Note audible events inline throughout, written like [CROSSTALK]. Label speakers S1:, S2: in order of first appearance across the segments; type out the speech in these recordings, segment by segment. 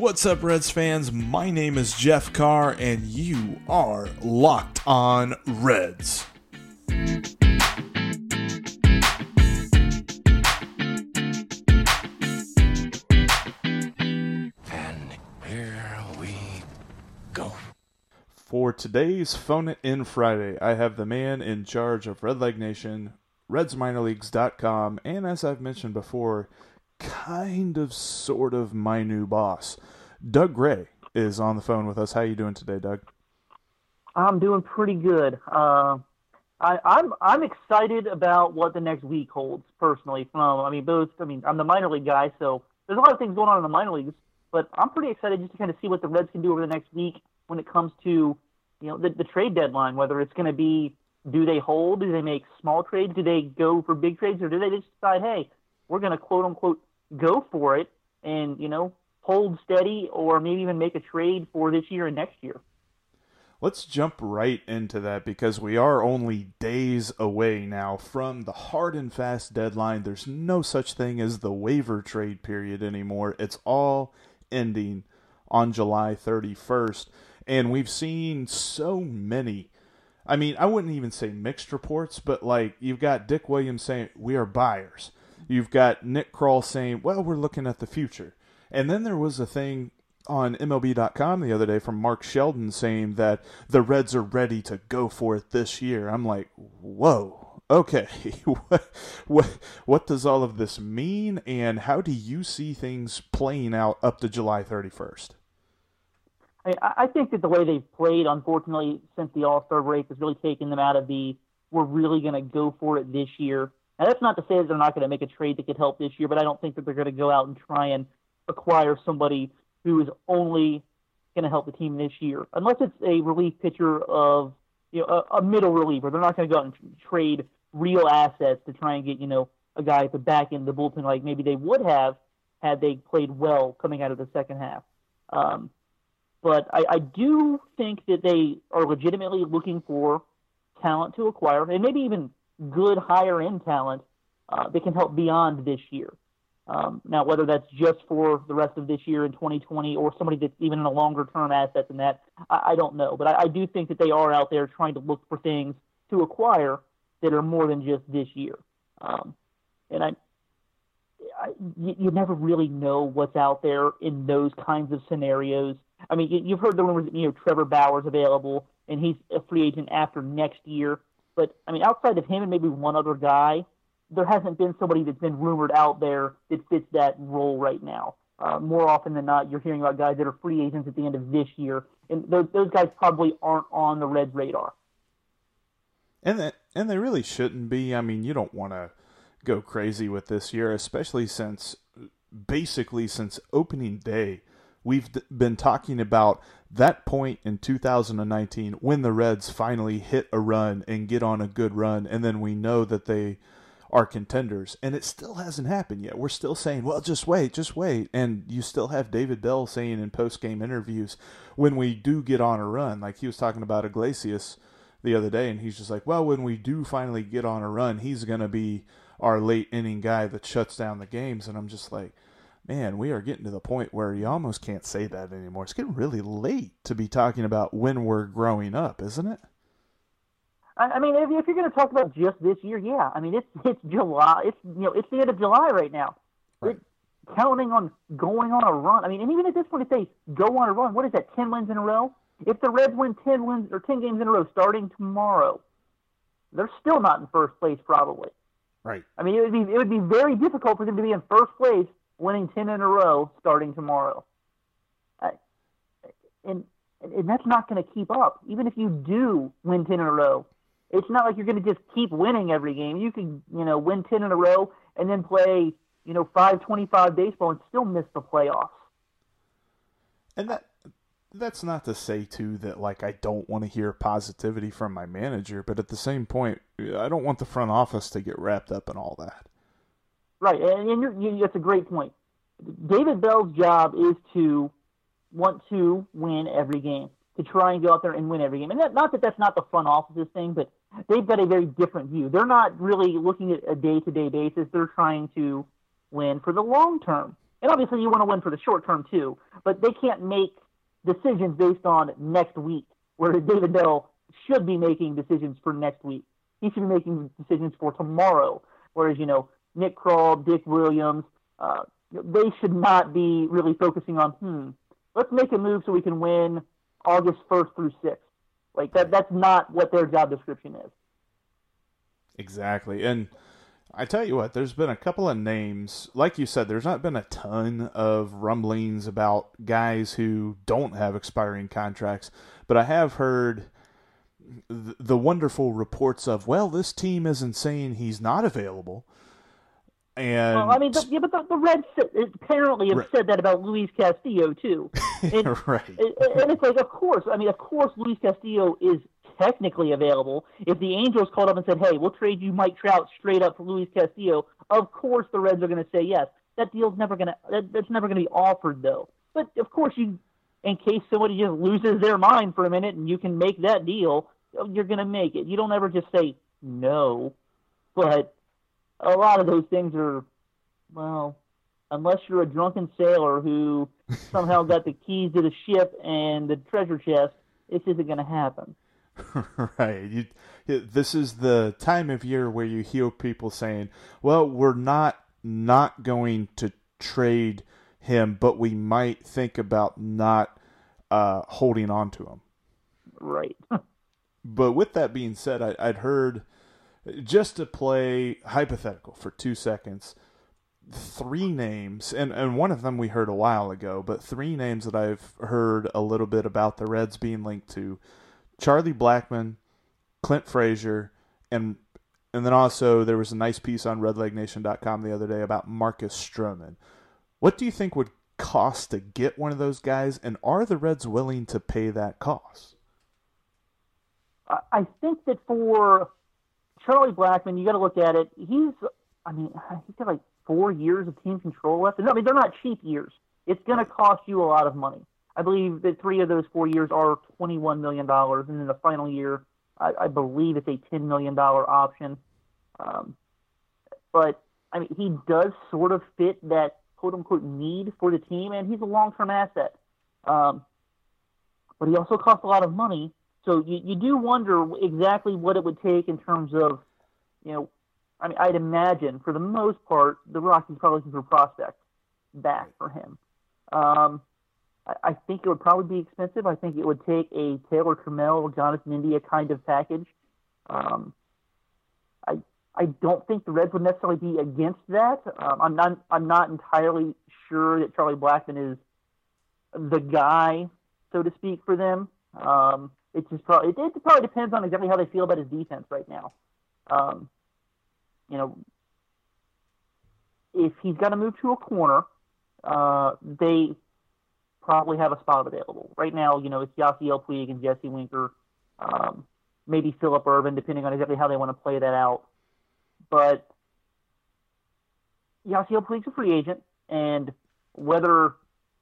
S1: What's up, Reds fans? My name is Jeff Carr, and you are locked on Reds.
S2: And here we go.
S1: For today's Phone It In Friday, I have the man in charge of Red Leg Nation, RedsMinorLeagues.com, and as I've mentioned before, kind of, sort of my new boss. Doug Gray is on the phone with us. How are you doing today, Doug?
S3: I'm doing pretty good. Uh, I, I'm I'm excited about what the next week holds. Personally, from I mean both. I mean I'm the minor league guy, so there's a lot of things going on in the minor leagues. But I'm pretty excited just to kind of see what the Reds can do over the next week when it comes to you know the, the trade deadline. Whether it's going to be do they hold, do they make small trades, do they go for big trades, or do they just decide, hey, we're going to quote unquote go for it and you know hold steady, or maybe even make a trade for this year and next year.
S1: Let's jump right into that because we are only days away now from the hard and fast deadline. There's no such thing as the waiver trade period anymore. It's all ending on July 31st. And we've seen so many. I mean, I wouldn't even say mixed reports, but like you've got Dick Williams saying, we are buyers. You've got Nick Krall saying, well, we're looking at the future. And then there was a thing on MLB.com the other day from Mark Sheldon saying that the Reds are ready to go for it this year. I'm like, whoa, okay, [LAUGHS] what, what, what does all of this mean, and how do you see things playing out up to July 31st?
S3: I, I think that the way they've played, unfortunately, since the All Star break, has really taken them out of the we're really going to go for it this year. That's not to say that they're not going to make a trade that could help this year, but I don't think that they're going to go out and try and acquire somebody who is only going to help the team this year, unless it's a relief pitcher of you know a, a middle reliever. They're not going to go out and trade real assets to try and get you know a guy at the back end of the bullpen like maybe they would have had they played well coming out of the second half. Um, but I, I do think that they are legitimately looking for talent to acquire, and maybe even good higher end talent uh, that can help beyond this year. Um, now, whether that's just for the rest of this year in 2020 or somebody that's even in a longer term asset than that, I, I don't know. But I, I do think that they are out there trying to look for things to acquire that are more than just this year. Um, and I, I you, you never really know what's out there in those kinds of scenarios. I mean, you, you've heard the rumors that you know Trevor Bauer's available and he's a free agent after next year. But I mean, outside of him and maybe one other guy, there hasn't been somebody that's been rumored out there that fits that role right now. Uh, more often than not, you're hearing about guys that are free agents at the end of this year, and those, those guys probably aren't on the Reds' radar.
S1: And and they really shouldn't be. I mean, you don't want to go crazy with this year, especially since basically since opening day, we've been talking about that point in 2019 when the Reds finally hit a run and get on a good run, and then we know that they are contenders, and it still hasn't happened yet. We're still saying, well, just wait, just wait. And you still have David Bell saying in post game interviews when we do get on a run, like he was talking about Iglesias the other day, and he's just like, well, when we do finally get on a run, he's going to be our late inning guy that shuts down the games. And I'm just like, man, we are getting to the point where you almost can't say that anymore. It's getting really late to be talking about when we're growing up, isn't it?
S3: I mean, if, if you're going to talk about just this year, yeah. I mean, it's it's July. It's you know, it's the end of July right now.
S1: Right.
S3: Counting on going on a run. I mean, and even at this point, if they go on a run, what is that? Ten wins in a row. If the Reds win ten wins or ten games in a row starting tomorrow, they're still not in first place, probably.
S1: Right.
S3: I mean, it would be it would be very difficult for them to be in first place, winning ten in a row starting tomorrow. And and that's not going to keep up. Even if you do win ten in a row, it's not like you're going to just keep winning every game. You can, you know, win 10 in a row and then play, you know, 525 baseball and still miss the playoffs.
S1: And that that's not to say too that like I don't want to hear positivity from my manager, but at the same point, I don't want the front office to get wrapped up in all that.
S3: Right, and, you, that's a great point. David Bell's job is to want to win every game, to try and go out there and win every game. And that, not that that's not the front office's thing, but they've got a very different view. They're not really looking at a day-to-day basis. They're trying to win for the long term. And obviously, you want to win for the short term too. But they can't make decisions based on next week, whereas David Bell should be making decisions for next week. He should be making decisions for tomorrow. Whereas, you know, Nick Krall, Dick Williams, uh, they should not be really focusing on, hmm, let's make a move so we can win August 1st through 6th. Like that that's not what their job description is.
S1: Exactly. And I tell you what, there's been a couple of names, like you said, there's not been a ton of rumblings about guys who don't have expiring contracts, but I have heard the wonderful reports of, well, this team isn't saying he's not available. And
S3: well, I mean, the, yeah, but the, the Reds apparently have right. said that about Luis Castillo too. [LAUGHS]
S1: And, right.
S3: and it's like, of course, I mean, of course, Luis Castillo is technically available. If the Angels called up and said, "Hey, we'll trade you Mike Trout straight up for Luis Castillo," of course the Reds are going to say yes. That deal's never going to that, that's never going to be offered though. But of course, you, in case somebody just loses their mind for a minute and you can make that deal, you're going to make it. You don't ever just say no. But a lot of those things are, well, unless you're a drunken sailor who [LAUGHS] somehow got the keys to the ship and the treasure chest, this isn't going to happen. [LAUGHS]
S1: right. You, this is the time of year where you hear people saying, "Well, we're not not going to trade him, but we might think about not uh, holding on to him."
S3: Right. [LAUGHS]
S1: but with that being said, I, I'd heard just to play hypothetical for two seconds three names, and, and one of them we heard a while ago, but three names that I've heard a little bit about the Reds being linked to Charlie Blackmon, Clint Frazier, and and then also there was a nice piece on RedLegNation.com the other day about Marcus Stroman. What do you think would cost to get one of those guys, and are the Reds willing to pay that cost?
S3: I think that for Charlie Blackmon, you got to look at it. He's, I mean, he's got like four years of team control left. No, I mean, they're not cheap years. It's going to cost you a lot of money. I believe that three of those four years are $21 million. And then the final year, I, I believe it's a $10 million option. Um, but, I mean, he does sort of fit that quote unquote need for the team, and he's a long term asset. Um, but he also costs a lot of money. So you, you do wonder exactly what it would take in terms of, you know, I mean, I'd imagine for the most part, the Rockies probably looking for prospects back for him. Um, I, think it would probably be expensive. I think it would take a Taylor Trammell, Jonathan India kind of package. Um, I I don't think the Reds would necessarily be against that. Um, I'm not I'm not entirely sure that Charlie Blackmon is the guy, so to speak, for them. Um, it just probably it, it, probably depends on exactly how they feel about his defense right now. Um, you know, if he's got to move to a corner, uh, they probably have a spot available. Right now, you know, it's Yasiel Puig and Jesse Winker, um, maybe Phillip Ervin, depending on exactly how they want to play that out. But Yasiel Puig's a free agent, and whether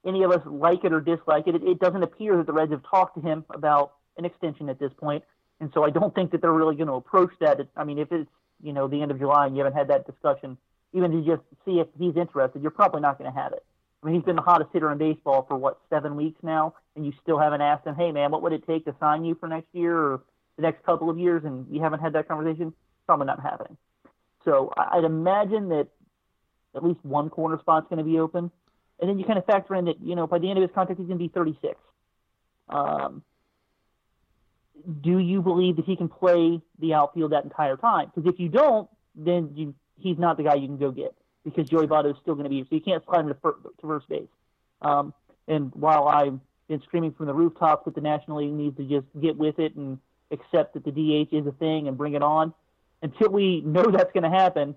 S3: any of us like it or dislike it, it, it doesn't appear that the Reds have talked to him about an extension at this point. And so I don't think that they're really going to approach that. I mean, if it's, you know, the end of July and you haven't had that discussion, even to just see if he's interested, you're probably not going to have it. I mean, he's been the hottest hitter in baseball for what seven weeks now, and you still haven't asked him, "Hey, man, what would it take to sign you for next year or the next couple of years?" And you haven't had that conversation. Probably not happening. So I'd imagine that at least one corner spot's going to be open, and then you kind of factor in that you know by the end of his contract he's going to be 36. Um, do you believe that he can play the outfield that entire time? Because if you don't, then you, he's not the guy you can go get because Joey Votto is still going to be here. So you can't slide him to, fir- to first base. Um, and while I've been screaming from the rooftops that the National League needs to just get with it and accept that the DH is a thing and bring it on, until we know [LAUGHS] that's going to happen,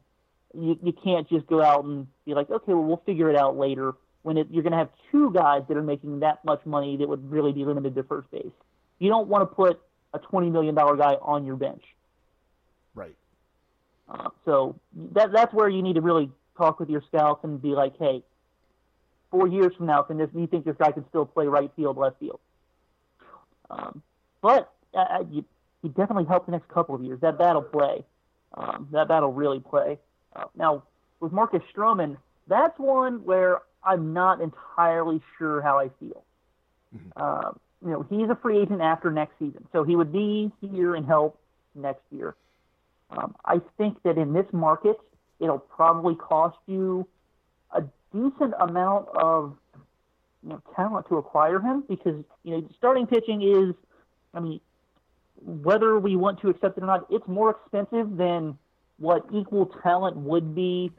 S3: you, you can't just go out and be like, okay, well, we'll figure it out later. when it, you're going to have two guys that are making that much money that would really be limited to first base. You don't want to put a $20 million guy on your bench.
S1: Right.
S3: Uh, so that that's where you need to really talk with your scouts and be like, hey, four years from now, can this, you think this guy can still play right field, left field? Um, but uh, you, you definitely help the next couple of years. That battle play, um, that battle really play. Uh, now with Marcus Stroman, that's one where I'm not entirely sure how I feel. Mm-hmm. Um, you know, he's a free agent after next season, so he would be here and help next year. Um, I think that in this market, it'll probably cost you a decent amount of you know, talent to acquire him because you know starting pitching is, I mean, whether we want to accept it or not, it's more expensive than what equal talent would be.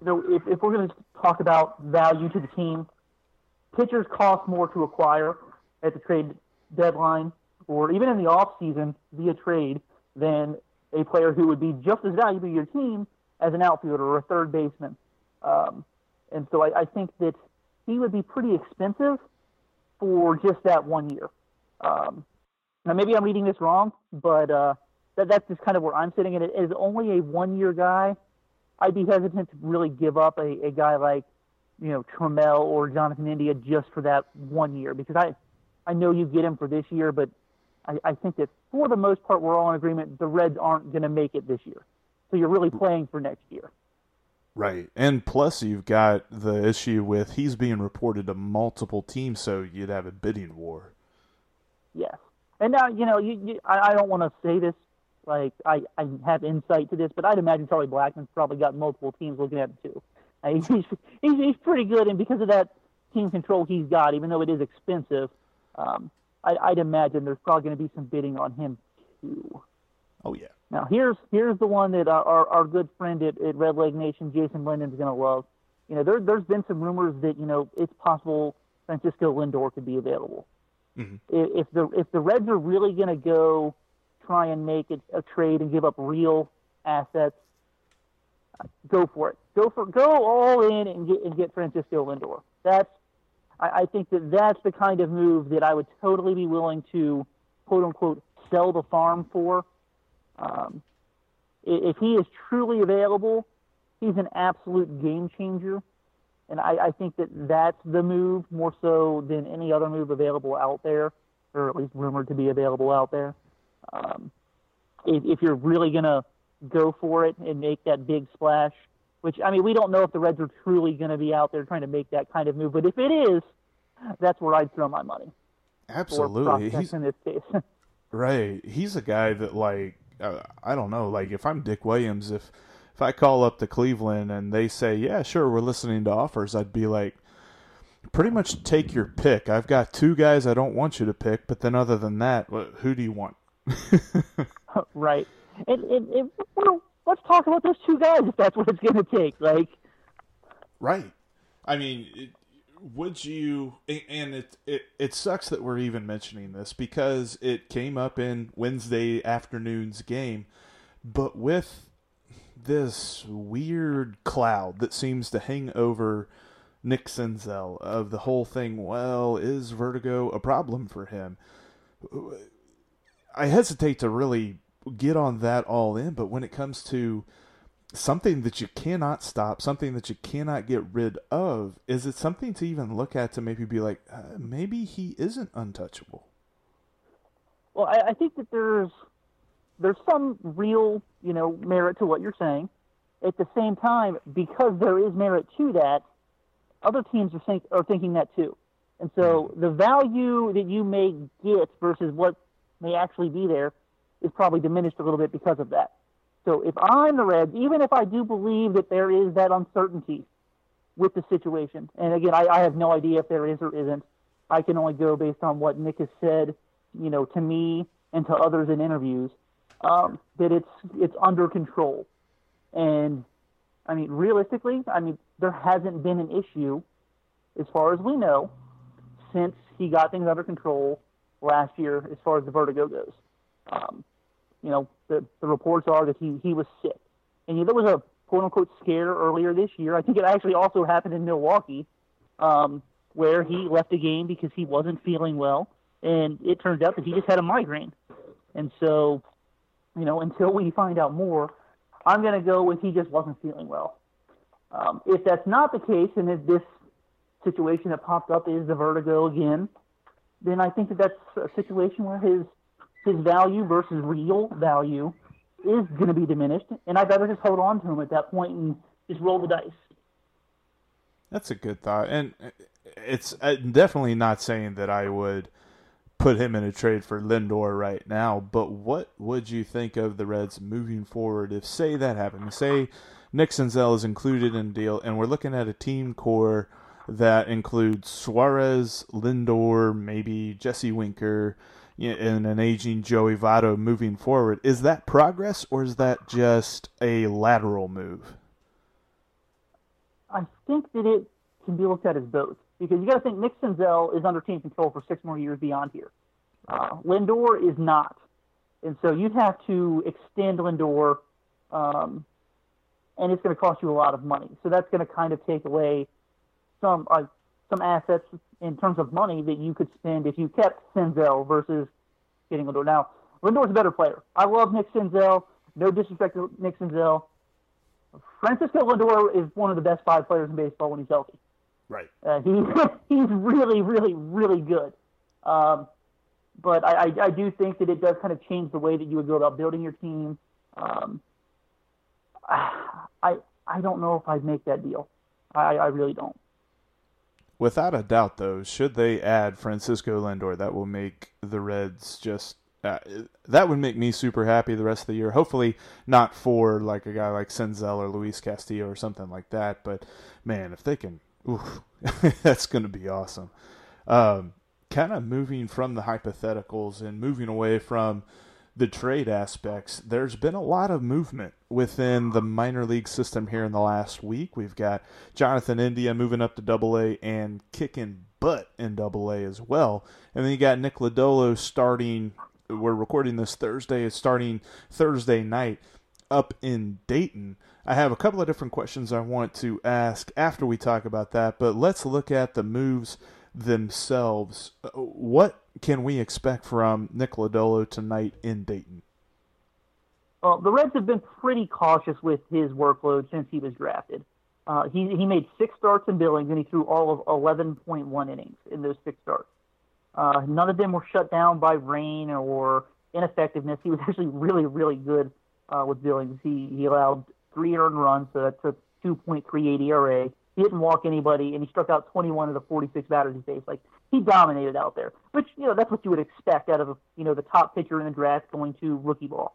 S3: You know, if, if we're going to talk about value to the team, pitchers cost more to acquire at the trade deadline or even in the off season via trade than a player who would be just as valuable to your team as an outfielder or a third baseman. Um, and so I, I, think that he would be pretty expensive for just that one year. Um, now maybe I'm reading this wrong, but uh, that, that's just kind of where I'm sitting. And it is only a one-year guy. I'd be hesitant to really give up a, a guy like, you know, Trammell or Jonathan India just for that one year because I, I know you get him for this year, but I, I think that for the most part we're all in agreement the Reds aren't going to make it this year. So you're really playing for next year.
S1: Right. And plus you've got the issue with he's being reported to multiple teams, so you'd have a bidding war.
S3: Yes. And now, you know, you, you I, I don't want to say this like I, I have insight to this, but I'd imagine Charlie Blackmon's probably got multiple teams looking at him too. I [LAUGHS] he's, he's he's pretty good, and because of that team control he's got, even though it is expensive, um, I, I'd imagine there's probably going to be some bidding on him too.
S1: Oh yeah.
S3: Now here's here's the one that our our, our good friend at, at Red Leg Nation, Jason Linden's going to love. You know, there there's been some rumors that you know it's possible Francisco Lindor could be available. Mm-hmm. If the if the Reds are really going to go try and make it a trade and give up real assets, go for it. Go for go all in and get and get Francisco Lindor. That's I, I think that that's the kind of move that I would totally be willing to quote unquote sell the farm for. Um, if he is truly available, he's an absolute game changer. And I, I think that that's the move more so than any other move available out there, or at least rumored to be available out there. Um, if, if you're really going to go for it and make that big splash, which, I mean, we don't know if the Reds are truly going to be out there trying to make that kind of move, but if it is, that's where I'd throw my money.
S1: Absolutely.
S3: He's, in this case. [LAUGHS]
S1: right. He's a guy that, like, uh, I don't know, like, if I'm Dick Williams, if if I call up to Cleveland and they say, "Yeah, sure, we're listening to offers," I'd be like, "Pretty much take your pick. I've got two guys I don't want you to pick, but then other than that, who do you want?" [LAUGHS] [LAUGHS]
S3: right. Let's talk about those two guys if that's what it's going to take. Like,
S1: right. I mean, would you? And it, it it sucks that we're even mentioning this because it came up in Wednesday afternoon's game, but with this weird cloud that seems to hang over Nick Senzel of the whole thing. Well, is vertigo a problem for him? I hesitate to really get on that all in, but when it comes to something that you cannot stop, something that you cannot get rid of, is it something to even look at to maybe be like, uh, maybe he isn't untouchable?
S3: Well, I, I think that there's there's some real, you know, merit to what you're saying. At the same time, because there is merit to that, other teams are, think, are thinking that too. And so mm-hmm. the value that you may get versus what may actually be there is probably diminished a little bit because of that. So if I'm the Reds, even if I do believe that there is that uncertainty with the situation, and again, I, I have no idea if there is or isn't. I can only go based on what Nick has said, you know, to me and to others in interviews um, that it's it's under control. And I mean, realistically, I mean, there hasn't been an issue, as far as we know, since he got things under control last year, as far as the vertigo goes. Um, you know, the, the reports are that he, he was sick. And there was a quote unquote scare earlier this year. I think it actually also happened in Milwaukee um, where he left a game because he wasn't feeling well, and it turns out that he just had a migraine. And so, you know, until we find out more, I'm going to go with he just wasn't feeling well. Um, if that's not the case, and if this situation that popped up is the vertigo again, then I think that that's a situation where his his value versus real value is going to be diminished, and I'd rather just hold on to him at that point and just roll the dice.
S1: That's a good thought, and it's uh, definitely not saying that I would put him in a trade for Lindor right now. But what would you think of the Reds moving forward if, say, that happened? Say Nick Senzel is included in deal, and we're looking at a team core that includes Suarez, Lindor, maybe Jesse Winker, and an aging Joey Votto moving forward. Is that progress, or is that just a lateral move?
S3: I think that it can be looked at as both because you got to think Nick Senzel is under team control for six more years beyond here. Uh, Lindor is not, and so you'd have to extend Lindor, um, and it's going to cost you a lot of money. So that's going to kind of take away some uh, some assets in terms of money that you could spend if you kept Senzel versus getting Lindor. Now, Lindor's a better player. I love Nick Senzel. No disrespect to Nick Senzel. Francisco Lindor is one of the best five players in baseball when he's healthy.
S1: Right.
S3: Uh, he [LAUGHS] he's really, really, really good. Um, but I, I, I do think that it does kind of change the way that you would go about building your team. Um, [SIGHS] I I don't know if I'd make that deal. I, I really don't.
S1: Without a doubt, though, should they add Francisco Lindor, that will make the Reds just uh, that would make me super happy the rest of the year. Hopefully, not for like a guy like Senzel or Luis Castillo or something like that. But man, if they can, oof, [LAUGHS] that's going to be awesome. Um, kind of moving from the hypotheticals and moving away from the trade aspects, there's been a lot of movement within the minor league system here in the last week. We've got Jonathan India moving up to Double A and kicking butt in Double A as well, and then you got Nick Lodolo starting. We're recording this Thursday. It's starting Thursday night up in Dayton. I have a couple of different questions I want to ask after we talk about that, but let's look at the moves themselves. Uh, what can we expect from Nick Lodolo tonight in Dayton?
S3: Well, the Reds have been pretty cautious with his workload since he was drafted. Uh, he he made six starts in Billings, and he threw all of 11.1 innings in those six starts. Uh, none of them were shut down by rain or ineffectiveness. He was [LAUGHS] actually really, really good uh, with Billings. He he allowed three earned runs, so that's a 2.38 ERA. He didn't walk anybody, and he struck out 21 of the 46 batters he faced. Like he dominated out there, which you know that's what you would expect out of you know the top pitcher in the draft going to rookie ball.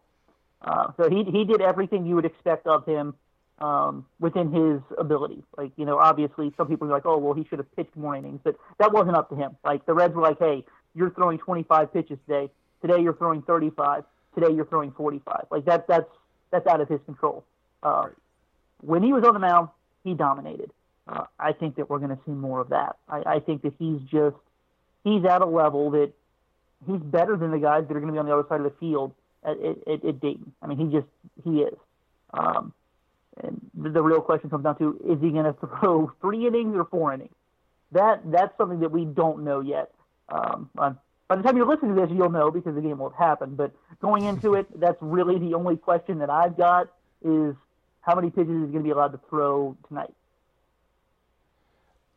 S3: Uh, so he he did everything you would expect of him um, within his ability. Like you know, obviously some people are like, oh well, he should have pitched more innings, but that wasn't up to him. Like the Reds were like, hey, you're throwing 25 pitches today. Today you're throwing 35. Today you're throwing 45. Like that that's that's out of his control. Uh, when he was on the mound, he dominated uh, I think that we're going to see more of that. I, I think that he's just he's at a level that he's better than the guys that are going to be on the other side of the field at, at, at Dayton. I mean, he just he is. Um, and the, the real question comes down to: Is he going [LAUGHS] to throw three innings or four innings? That that's something that we don't know yet. Um, by the time you're listening to this, you'll know because the game will have happened. But going into it, [LAUGHS] that's really the only question that I've got is how many pitches is he going to be allowed to throw tonight.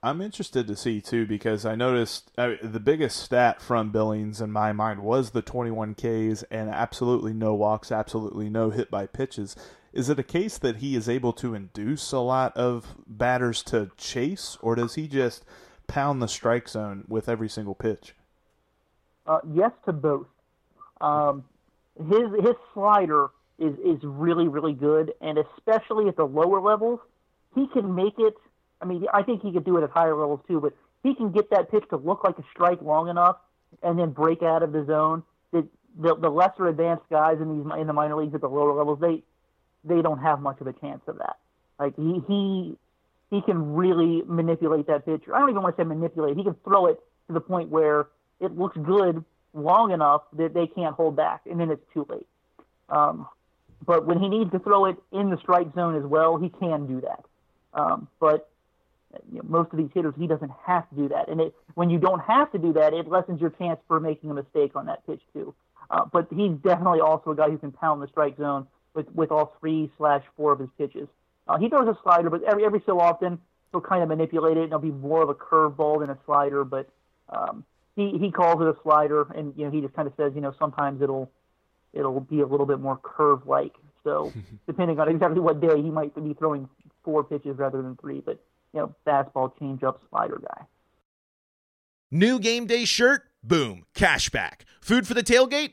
S1: I'm interested to see too because I noticed I the biggest stat from Billings in my mind was the 21 Ks and absolutely no walks, absolutely no hit by pitches. Is it a case that he is able to induce a lot of batters to chase, or does he just pound the strike zone with every single pitch?
S3: Uh, yes to both. Um, his his slider is is really really good, and especially at the lower levels, he can make it I mean, I think he could do it at higher levels too, but he can get that pitch to look like a strike long enough and then break out of the zone. The, the, the lesser advanced guys in these in the minor leagues at the lower levels, they they don't have much of a chance of that. Like he he he can really manipulate that pitch. I don't even want to say manipulate. He can throw it to the point where it looks good long enough that they can't hold back, and then it's too late. Um, but when he needs to throw it in the strike zone as well, he can do that. Um, but you know, most of these hitters, he doesn't have to do that. And it, when you don't have to do that, it lessens your chance for making a mistake on that pitch too. Uh, but he's definitely also a guy who can pound the strike zone with, with all three slash four of his pitches. Uh, he throws a slider, but every every so often he'll kind of manipulate it. And it'll be more of a curveball than a slider, but um, he he calls it a slider, and you know he just kind of says, you know, sometimes it'll it'll be a little bit more curve like. So [LAUGHS] depending on exactly what day, he might be throwing four pitches rather than three. But you know, fastball, changeup, slider guy.
S4: New game day shirt? Boom, cashback. Food for the tailgate?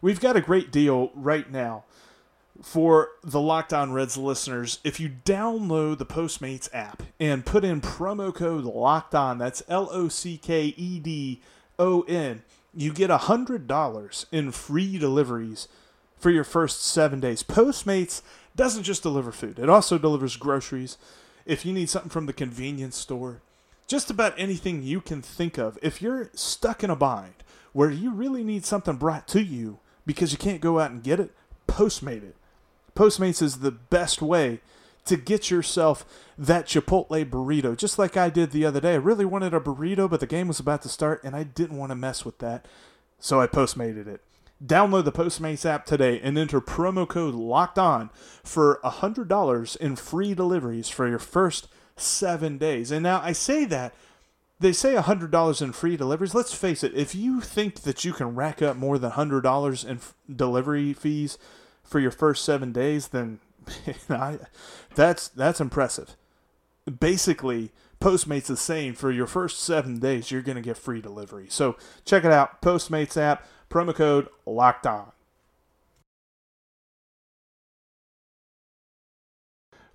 S1: We've got a great deal right now for the Locked On Reds listeners. If you download the Postmates app and put in promo code Locked On, that's L O C K E D O N, you get $100 in free deliveries for your first seven days. Postmates doesn't just deliver food, it also delivers groceries. If you need something from the convenience store, just about anything you can think of. If you're stuck in a bind where you really need something brought to you because you can't go out and get it, Postmate it. Postmates is the best way to get yourself that Chipotle burrito, just like I did the other day. I really wanted a burrito, but the game was about to start and I didn't want to mess with that. So I Postmated it. Download the Postmates app today and enter promo code LOCKED ON for $100 in free deliveries for your first seven days. And now I say that they say $100 in free deliveries. Let's face it, if you think that you can rack up more than $100 in f- delivery fees for your first seven days, then [LAUGHS] I, that's that's impressive. Basically, Postmates is saying for your first seven days, you're going to get free delivery. So check it out. Postmates app, promo code locked on.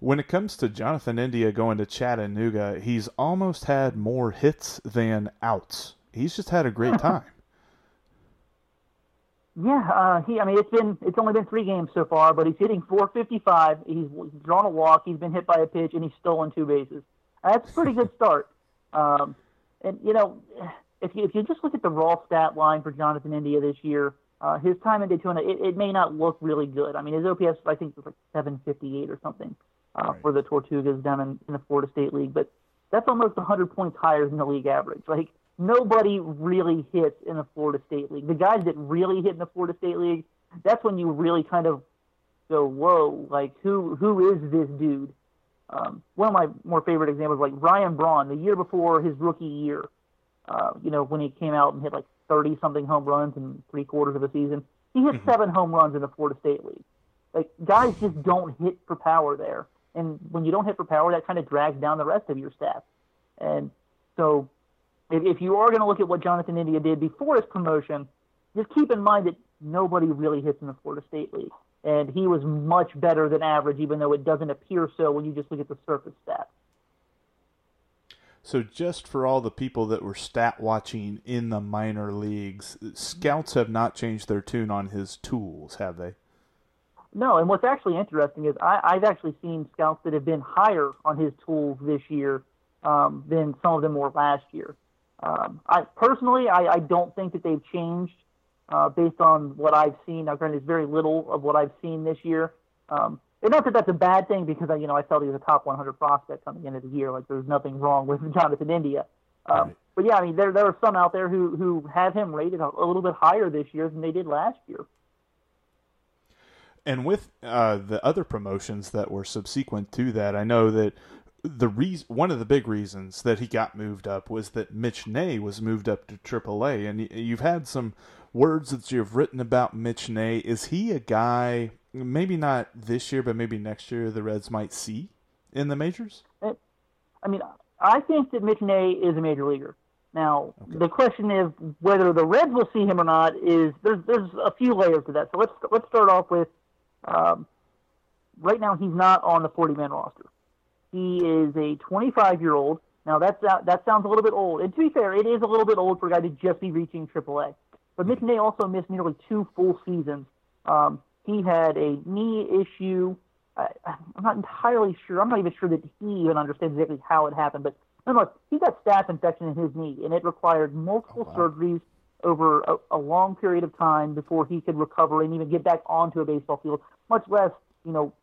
S1: When it comes to Jonathan India going to Chattanooga, he's almost had more hits than outs. He's just had a great time. [LAUGHS]
S3: Yeah, uh, he. I mean, it's been it's only been three games so far, but he's hitting 455. He's drawn a walk. He's been hit by a pitch, and he's stolen two bases. That's a pretty good [LAUGHS] start. Um, and you know, if you if you just look at the raw stat line for Jonathan India this year, uh, his time in Daytona, it, it may not look really good. I mean, his OPS I think was like 758 or something uh, right. for the Tortugas down in, in the Florida State League, but that's almost 100 points higher than the league average. Like nobody really hits in the Florida State League. The guys that really hit in the Florida State League, that's when you really kind of go, whoa, like who who is this dude? Um, one of my more favorite examples, like Ryan Braun, the year before his rookie year, uh, you know, when he came out and hit like 30 something home runs in three quarters of a season, he hit mm-hmm. seven home runs in the Florida State League. Like guys just don't hit for power there, and when you don't hit for power, that kind of drags down the rest of your stats. And so if, if you are going to look at what Jonathan India did before his promotion, just keep in mind that nobody really hits in the Florida State League. And he was much better than average, even though it doesn't appear so when you just look at the surface stats.
S1: So, just for all the people that were stat watching in the minor leagues, scouts have not changed their tune on his tools, have they?
S3: No, and what's actually interesting is I, I've actually seen scouts that have been higher on his tools this year um, than some of them were last year. Um, I personally, I, I don't think that they've changed uh, based on what I've seen. Now, granted, there's very little of what I've seen this year. Um, and not that that's a bad thing because I, you know I felt he was a top 100 prospect coming into the year. Like there's nothing wrong with [LAUGHS] Jonathan India. Um, right. But yeah, I mean there there are some out there who who have him rated a, a little bit higher this year than they did last year.
S1: And with uh, the other promotions that were subsequent to that, I know that the reason one of the big reasons that he got moved up was that Mitch Nay was moved up to AAA, and you've had some words that you've written about Mitch Nay. Is he a guy? Maybe not this year, but maybe next year the Reds might see in the majors.
S3: I mean, I think that Mitch Nay is a major leaguer. Now, okay. the question is whether the Reds will see him or not. Is there's there's a few layers to that. So let's let's start off with. Um, right now, he's not on the 40 man roster. He is a 25 year old Now that's that sounds a little bit old. And to be fair, it is a little bit old for a guy to just be reaching AAA. But Mitch Nay also missed nearly two full seasons. Um, he had a knee issue. I, I'm not entirely sure. I'm not even sure that he even understands exactly how it happened. But nonetheless, he got staph infection in his knee, and it required multiple oh, wow. surgeries over a, a long period of time before he could recover and even get back onto a baseball field. Much less, you know,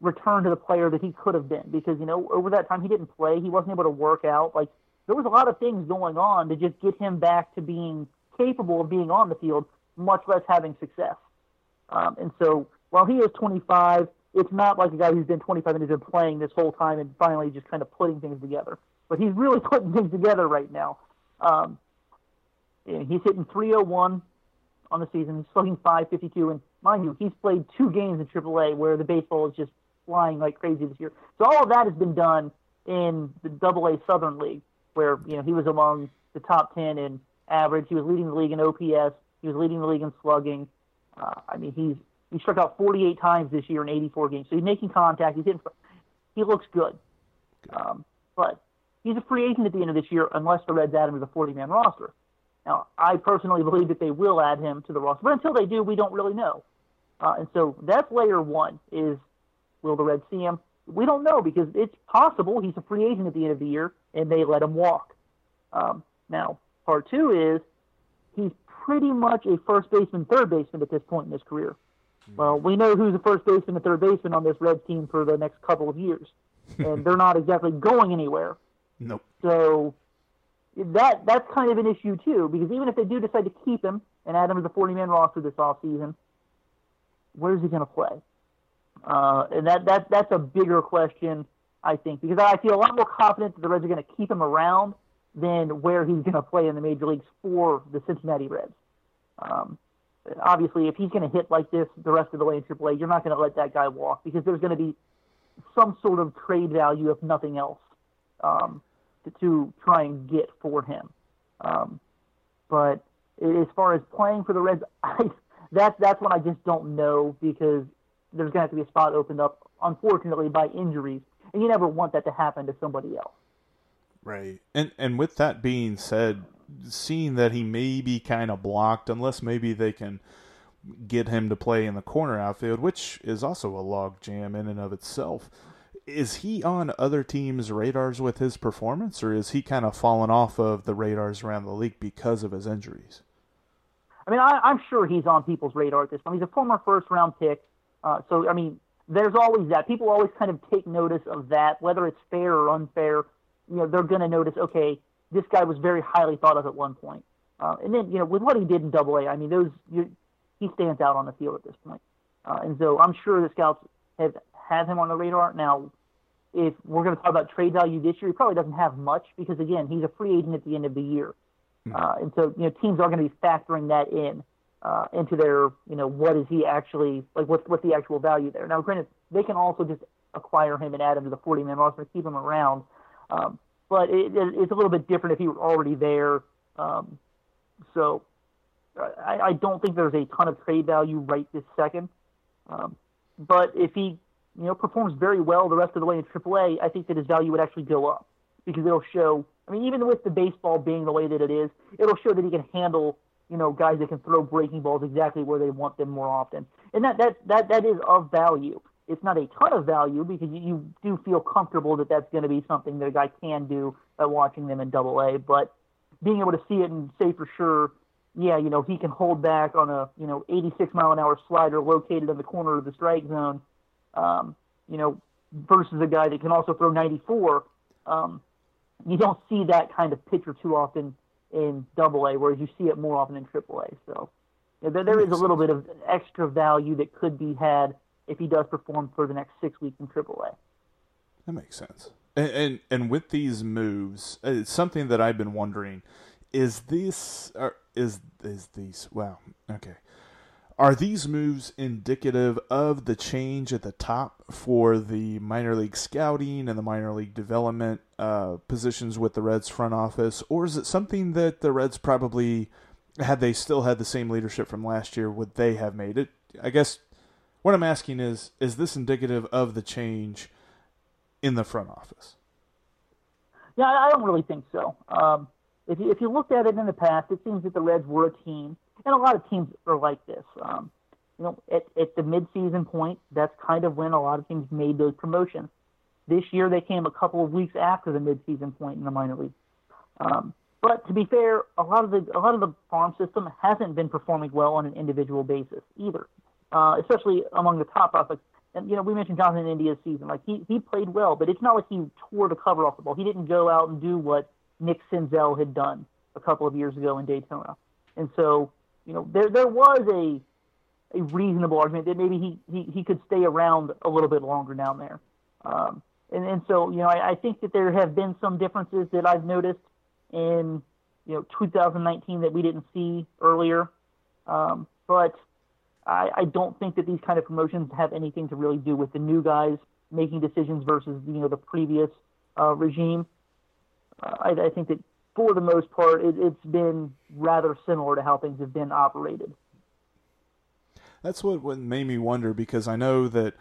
S3: return to the player that he could have been. Because you know over that time he didn't play he wasn't able to work out. Like there was a lot of things going on to just get him back to being capable of being on the field much less having success. Um, and so while he is 25 it's not like a guy who's been 25 and has been playing this whole time and finally just kind of putting things together. But he's really [LAUGHS] putting things together right now. Um, he's hitting 301 on the season he's slugging 552 and mind you he's played two games in AAA where the baseball is just flying like crazy this year. So all of that has been done in the Double A Southern League, where you know he was among the top ten in average. He was leading the league in OPS. He was leading the league in slugging. Uh, I mean, he's he struck out 48 times this year in 84 games. So he's making contact. He's hitting. He looks good. Um, but he's a free agent at the end of this year unless the Reds add him to the 40-man roster. Now, I personally believe that they will add him to the roster, but until they do, we don't really know. Uh, and so that's layer one: is Will the Reds see him? We don't know because it's possible he's a free agent at the end of the year and they let him walk. Um, now, part two is he's pretty much a first baseman, third baseman at this point in his career. Hmm. Well, we know who's a first baseman and third baseman on this Reds team for the next couple of years, [LAUGHS] and they're not exactly going anywhere.
S1: Nope.
S3: So that that's kind of an issue too, because even if they do decide to keep him and add him to the 40-man roster this offseason, where's he going to play? Uh, and that, that that's a bigger question, I think, because I feel a lot more confident that the Reds are going to keep him around than where he's going to play in the major leagues for the Cincinnati Reds. Um, obviously, if he's going to hit like this the rest of the way in AAA, you're not going to let that guy walk because there's going to be some sort of trade value, if nothing else, um, to, try and get for him. Um, but as far as playing for the Reds, [LAUGHS] I, that's that's what I just don't know because there's going to have to be a spot opened up, unfortunately, by injuries, and you never want that to happen to somebody else.
S1: Right. And and with that being said, seeing that he may be kind of blocked, unless maybe they can get him to play in the corner outfield, which is also a log jam in and of itself. Is he on other teams' radars with his performance, or is he kind of fallen off of the radars around the league because of his injuries?
S3: I mean, I, am sure he's on people's radar at this point. He's a former first round pick. Uh, so, I mean, there's always that. People always kind of take notice of that, whether it's fair or unfair. You know, they're going to notice, okay, this guy was very highly thought of at one point. Uh, and then, you know, with what he did in Double A, I mean, those you, he stands out on the field at this point. Uh, and so I'm sure the scouts have have him on the radar. Now, if we're going to talk about trade value this year, he probably doesn't have much because again, he's a free agent at the end of the year, hmm. uh, and so you know teams are going to be factoring that in uh, into their, you know, what is he actually like? What's what's the actual value there? Now, granted, they can also just acquire him and add him to the 40 man roster, keep him around. Um, but it, it, it's a little bit different if he were already there. Um, so I, I don't think there's a ton of trade value right this second. Um, but if he, you know, performs very well the rest of the way in AAA, I think that his value would actually go up because it'll show. I mean, even with the baseball being the way that it is, it'll show that he can handle you know, guys that can throw breaking balls exactly where they want them more often. And that, that, that, that is of value. It's not a ton of value because you, you do feel comfortable that that's going to be something that a guy can do by watching them in double A. But being able to see it and say for sure, yeah, you know, he can hold back on a, you know, 86 mile an hour slider located in the corner of the strike zone, um, you know, versus a guy that can also throw 94. Um, you don't see that kind of pitcher too often in Double A, whereas you see it more often in Triple A. So yeah, there, there is a little bit of extra value that could be had if he does perform for the next six weeks in Triple A.
S1: That makes sense. And, and and with these moves, uh, it's something that I've been wondering: is this is is these? Wow. Okay. Are these moves indicative of the change at the top for the minor league scouting and the minor league development uh, positions with the Reds front office, or is it something that the Reds probably, had they still had the same leadership from last year, would they have made it? I guess what I'm asking is, is this indicative of the change in the front office?
S3: Yeah, I don't really think so. Um, if you, if you looked at it in the past, it seems that the Reds were a team, and a lot of teams are like this. Um, you know, at, at the midseason point, that's kind of when a lot of teams made those promotions. This year, they came a couple of weeks after the midseason point in the minor league. Um, but to be fair, a lot of the a lot of the farm system hasn't been performing well on an individual basis either, uh, especially among the top prospects. And you know, we mentioned Jonathan India's season. Like he he played well, but it's not like he tore the cover off the ball. He didn't go out and do what Nick Senzel had done a couple of years ago in Daytona. And so, you know, there there was a a reasonable argument that maybe he, he, he could stay around a little bit longer down there. Um, and, and so, you know, I, I think that there have been some differences that I've noticed in, you know, 2019 that we didn't see earlier. Um, but I, I don't think that these kind of promotions have anything to really do with the new guys making decisions versus, you know, the previous uh, regime. Uh, I, I think that for the most part, it, it's been rather similar to how things have been operated.
S1: That's what, what made me wonder because I know that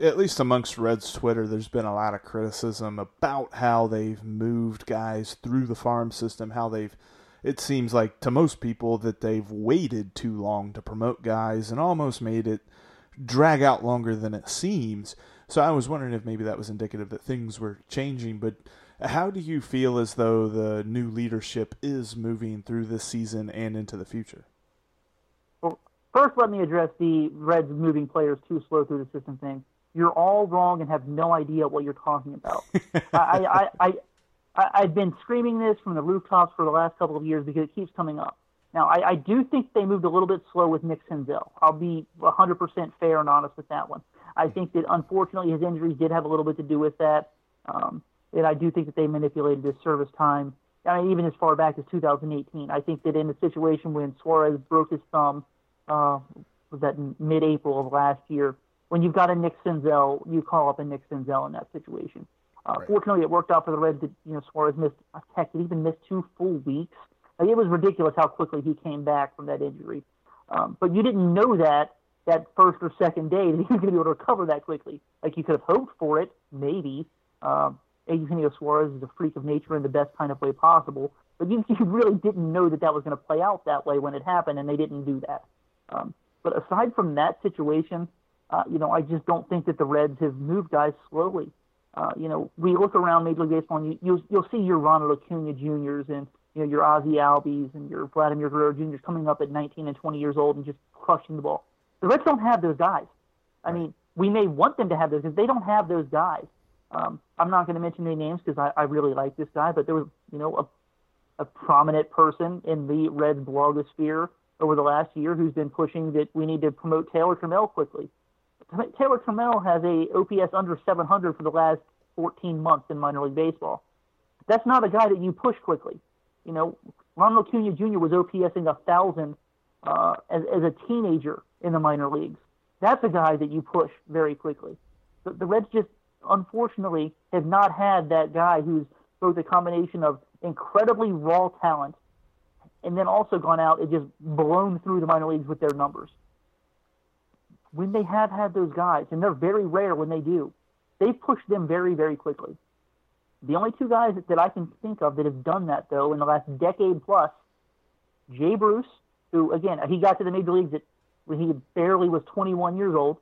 S1: at least amongst Reds Twitter, there's been a lot of criticism about how they've moved guys through the farm system, how they've it seems like to most people that they've waited too long to promote guys and almost made it drag out longer than it seems. So I was wondering if maybe that was indicative that things were changing, but how do you feel as though the new leadership is moving through this season and into the future?
S3: Well, first, let me address the Reds moving players too slow through the system thing. You're all wrong and have no idea what you're talking about. [LAUGHS] I, I, I, I, I've been screaming this from the rooftops for the last couple of years because it keeps coming up. Now, I, I do think they moved a little bit slow with Nick Senzel. I'll be 100% fair and honest with that one. I think that unfortunately his injuries did have a little bit to do with that. Um, and I do think that they manipulated his service time. I mean, even as far back as 2018. I think that in a situation when Suarez broke his thumb, uh, was that mid-April of last year, when you've got a Nick Senzel, you call up a Nick Senzel in that situation. Uh, right. Fortunately, it worked out for the Reds. That you know Suarez missed, heck, he even missed two full weeks. Like, it was ridiculous how quickly he came back from that injury. Um, but you didn't know that that first or second day that he was going to be able to recover that quickly. Like you could have hoped for it, maybe. Um, Eugenio Suarez is a freak of nature in the best kind of way possible. But you, you really didn't know that that was going to play out that way when it happened, and they didn't do that. Um, but aside from that situation, uh, you know, I just don't think that the Reds have moved guys slowly. Uh, you know, we look around Major League Baseball, and you, you'll, you'll see your Ronald Acuna Juniors and you know your Ozzie Albies and your Vladimir Guerrero Juniors coming up at 19 and 20 years old and just crushing the ball. The Reds don't have those guys. I mean, we may want them to have those because they don't have those guys. Um, I'm not going to mention any names because I, I really like this guy, but there was, you know, a, a prominent person in the Reds blogosphere over the last year who's been pushing that we need to promote Taylor Trammell quickly. Taylor Trammell has a OPS under 700 for the last 14 months in minor league baseball. That's not a guy that you push quickly. You know, Ronald Acuna Jr. was OPSing thousand uh, as, as a teenager in the minor leagues. That's a guy that you push very quickly. The, the Reds just unfortunately have not had that guy who's both a combination of incredibly raw talent and then also gone out and just blown through the minor leagues with their numbers. When they have had those guys, and they're very rare when they do, they've pushed them very, very quickly. The only two guys that I can think of that have done that, though, in the last decade plus, Jay Bruce, who, again, he got to the major leagues at, when he barely was 21 years old,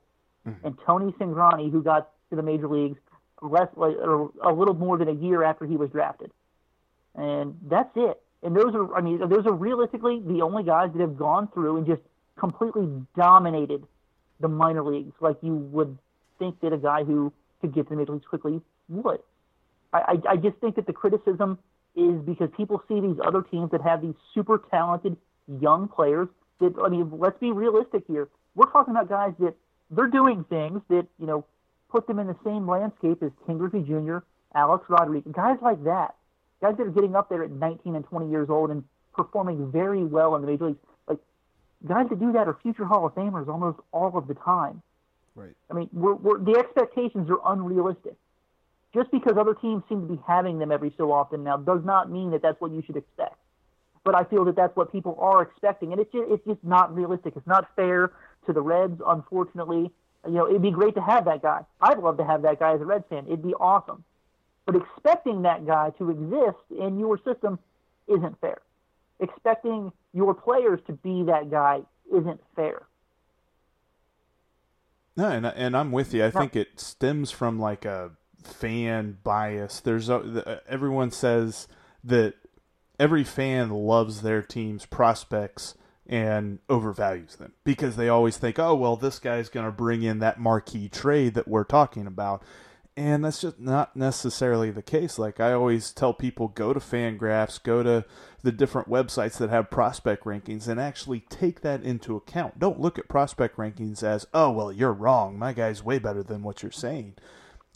S3: mm-hmm. and Tony Cingrani, who got to the major leagues less like or a little more than a year after he was drafted, and that's it. And those are, I mean, those are realistically the only guys that have gone through and just completely dominated the minor leagues, like you would think that a guy who could get to the major leagues quickly would. I, I, I just think that the criticism is because people see these other teams that have these super talented young players. That I mean, let's be realistic here. We're talking about guys that they're doing things that you know put them in the same landscape as Ken Griffey Jr., Alex Rodriguez, guys like that, guys that are getting up there at 19 and 20 years old and performing very well in the major leagues. Like guys that do that are future Hall of Famers almost all of the time.
S1: Right.
S3: I mean, we're, we're, the expectations are unrealistic. Just because other teams seem to be having them every so often now does not mean that that's what you should expect. But I feel that that's what people are expecting, and it's just, it's just not realistic. It's not fair to the Reds, unfortunately you know, it'd be great to have that guy. I'd love to have that guy as a Reds fan. It'd be awesome. But expecting that guy to exist in your system isn't fair. Expecting your players to be that guy isn't fair.
S1: No, and and I'm with you. I think it stems from like a fan bias. There's a, everyone says that every fan loves their team's prospects and overvalues them because they always think, oh well, this guy's going to bring in that marquee trade that we're talking about. And that's just not necessarily the case. Like I always tell people, go to Fangraphs, go to the different websites that have prospect rankings, and actually take that into account. Don't look at prospect rankings as, oh, well, you're wrong. My guy's way better than what you're saying.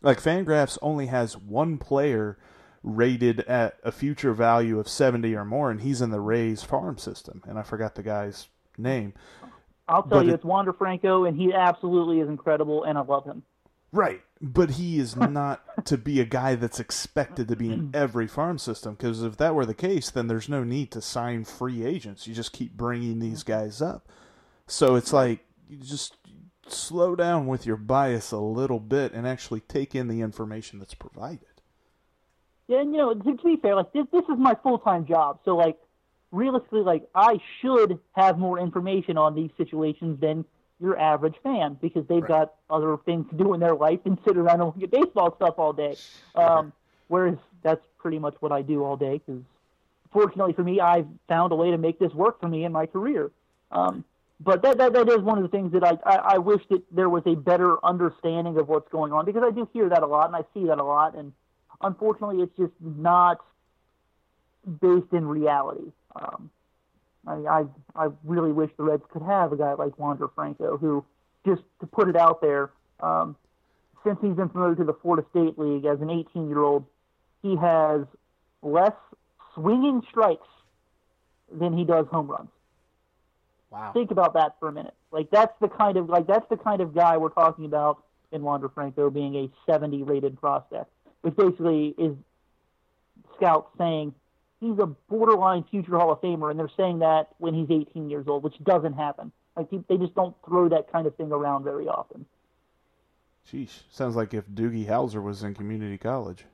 S1: Like Fangraphs only has one player rated at a future value of 70 or more, and he's in the Rays farm system. And I forgot the guy's name.
S3: I'll tell but you, it, it's Wander Franco, and he absolutely is incredible, and I love him.
S1: Right, but he is [LAUGHS] not to be a guy that's expected to be in [CLEARS THROAT] every farm system because if that were the case, then there's no need to sign free agents. You just keep bringing these mm-hmm. guys up. So it's like you just slow down with your bias a little bit and actually take in the information that's provided.
S3: Yeah, and you know, to, to be fair, like this, this is my full time job, so like realistically, like I should have more information on these situations than your average fan because they've right. got other things to do in their life than sit around and look at baseball stuff all day. Um, whereas that's pretty much what I do all day because fortunately for me, I've found a way to make this work for me in my career. Um, but that, that that is one of the things that I, I I wish that there was a better understanding of what's going on because I do hear that a lot and I see that a lot and unfortunately it's just not based in reality. Um, I, I I really wish the Reds could have a guy like Wander Franco who, just to put it out there, um, since he's been promoted to the Florida State League as an 18 year old, he has less swinging strikes than he does home runs.
S1: Wow.
S3: Think about that for a minute. Like that's the kind of like that's the kind of guy we're talking about in Wander Franco being a 70 rated prospect, which basically is scouts saying he's a borderline future Hall of Famer, and they're saying that when he's 18 years old, which doesn't happen. Like they just don't throw that kind of thing around very often.
S1: Sheesh, sounds like if Doogie Howser was in community college.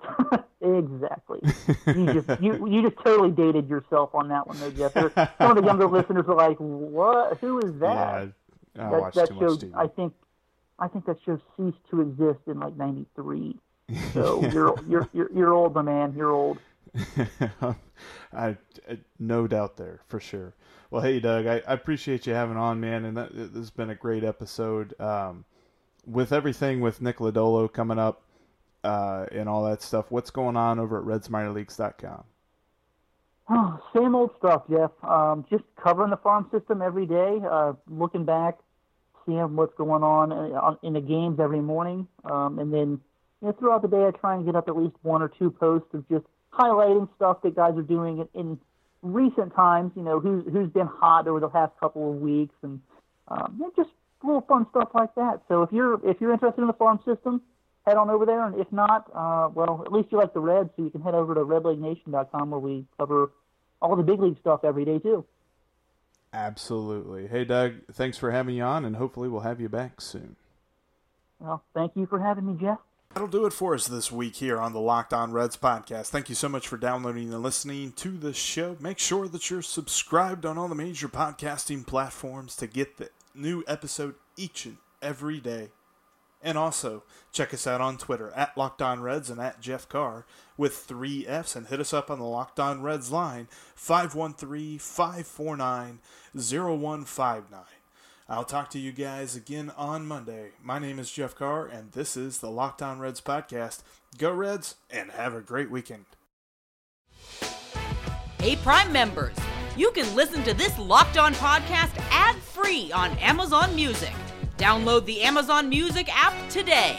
S1: [LAUGHS]
S3: exactly. You just you you just totally dated yourself on that one, though, Jeff. Some of the younger listeners are like, "What? Who is that?"
S1: Yeah, I that, that show,
S3: I think, I think that show ceased to exist in like '93. So you're [LAUGHS] you're you're you're old, my man. You're old. [LAUGHS]
S1: I, I, no doubt there for sure. Well, hey Doug, I, I appreciate you having on, man, and that, this has been a great episode. Um, with everything with Nick Lodolo coming up uh, and all that stuff, what's going on over at RedsMinorLeagues.com?
S3: Oh, same old stuff, Jeff. Um, just covering the farm system every day, uh, looking back, seeing what's going on uh, in the games every morning, um, and then you know, throughout the day, I try and get up at least one or two posts of just highlighting stuff that guys are doing in, in recent times. You know, who's who's been hot over the past couple of weeks, and um, you know, just little fun stuff like that. So if you're if you're interested in the farm system, head on over there. And if not, uh, well, at least you like the Reds, so you can head over to RedlegNation.com where we cover all the big league stuff every day too.
S1: Absolutely. Hey, Doug, thanks for having me on, and hopefully we'll have you back soon.
S3: Well, thank you for having me, Jeff.
S1: That'll do it for us this week here on the Locked On Reds podcast. Thank you so much for downloading and listening to the show. Make sure that you're subscribed on all the major podcasting platforms to get the new episode each and every day. And also, check us out on Twitter at Locked On Reds and at Jeff Carr with three F's and hit us up on the Locked On Reds line 513 549 0159. I'll talk to you guys again on Monday. My name is Jeff Carr, and this is the Locked On Reds podcast. Go Reds, and have a great weekend.
S5: Hey, Prime members, you can listen to this Locked On podcast ad free on Amazon Music. Download the Amazon Music app today.